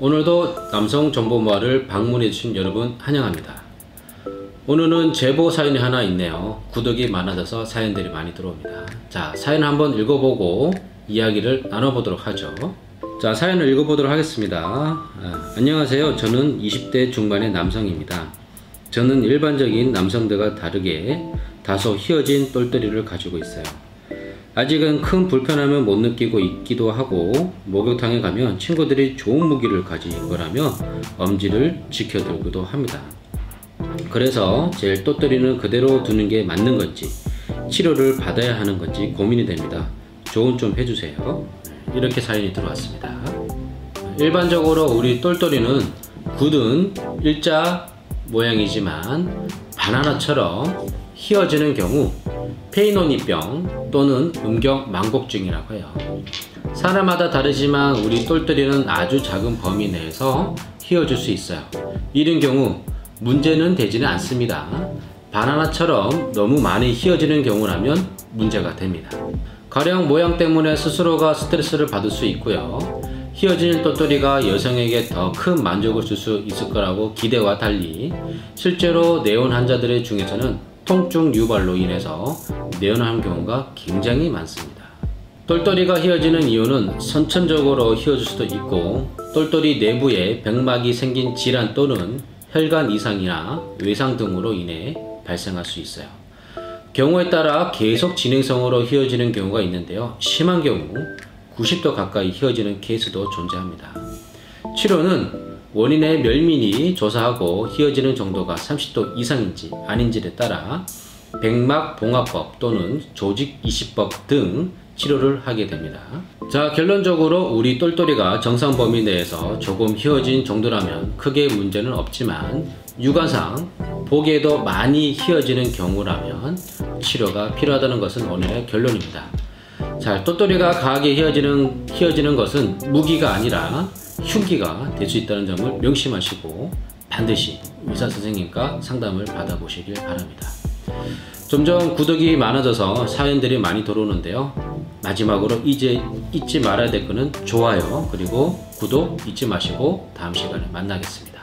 오늘도 남성 정보모아를 방문해 주신 여러분 환영합니다. 오늘은 제보 사연이 하나 있네요. 구독이 많아져서 사연들이 많이 들어옵니다. 자, 사연 한번 읽어보고 이야기를 나눠보도록 하죠. 자, 사연을 읽어보도록 하겠습니다. 아, 안녕하세요. 저는 20대 중반의 남성입니다. 저는 일반적인 남성들과 다르게 다소 휘어진 똘똘이를 가지고 있어요. 아직은 큰 불편함을 못 느끼고 있기도 하고 목욕탕에 가면 친구들이 좋은 무기를 가진 거라며 엄지를 지켜들기도 합니다. 그래서 제일 똘똘이는 그대로 두는 게 맞는 건지 치료를 받아야 하는 건지 고민이 됩니다. 조언 좀 해주세요. 이렇게 사연이 들어왔습니다. 일반적으로 우리 똘똘이는 굳은 일자 모양이지만 바나나처럼 휘어지는 경우 페이노니병 또는 음경 망곡증이라고 해요. 사람마다 다르지만 우리 똘똘이는 아주 작은 범위 내에서 휘어질 수 있어요. 이런 경우 문제는 되지는 않습니다. 바나나처럼 너무 많이 휘어지는 경우라면 문제가 됩니다. 가령 모양 때문에 스스로가 스트레스를 받을 수 있고요. 휘어지는 똘똘이가 여성에게 더 큰 만족을 줄 수 있을 거라고 기대와 달리 실제로 내원 환자들 중에서는 통증 유발로 인해서 내원하는 경우가 굉장히 많습니다. 똘똘이가 휘어지는 이유는 선천적으로 휘어질 수도 있고 똘똘이 내부에 백막이 생긴 질환 또는 혈관 이상이나 외상 등으로 인해 발생할 수 있어요. 경우에 따라 계속 진행성으로 휘어지는 경우가 있는데요. 심한 경우 90도 가까이 휘어지는 케이스도 존재합니다. 치료는 원인의 멸민이 조사하고 휘어지는 정도가 30도 이상인지 아닌지에 따라 백막봉합법 또는 조직20법 등 치료를 하게 됩니다. 자 결론적으로 우리 똘똘이가 정상 범위 내에서 조금 휘어진 정도라면 크게 문제는 없지만 육아상 보기에도 많이 휘어지는 경우라면 치료가 필요하다는 것은 오늘의 결론입니다. 자 똘똘이가 강하게 휘어지는, 휘어지는 것은 무기가 아니라 흉기가 될 수 있다는 점을 명심하시고 반드시 의사 선생님과 상담을 받아보시길 바랍니다. 점점 구독이 많아져서 사연들이 많이 들어오는데요. 마지막으로 이제 잊지 말아야 될 것은 좋아요 그리고 구독 잊지 마시고 다음 시간에 만나겠습니다.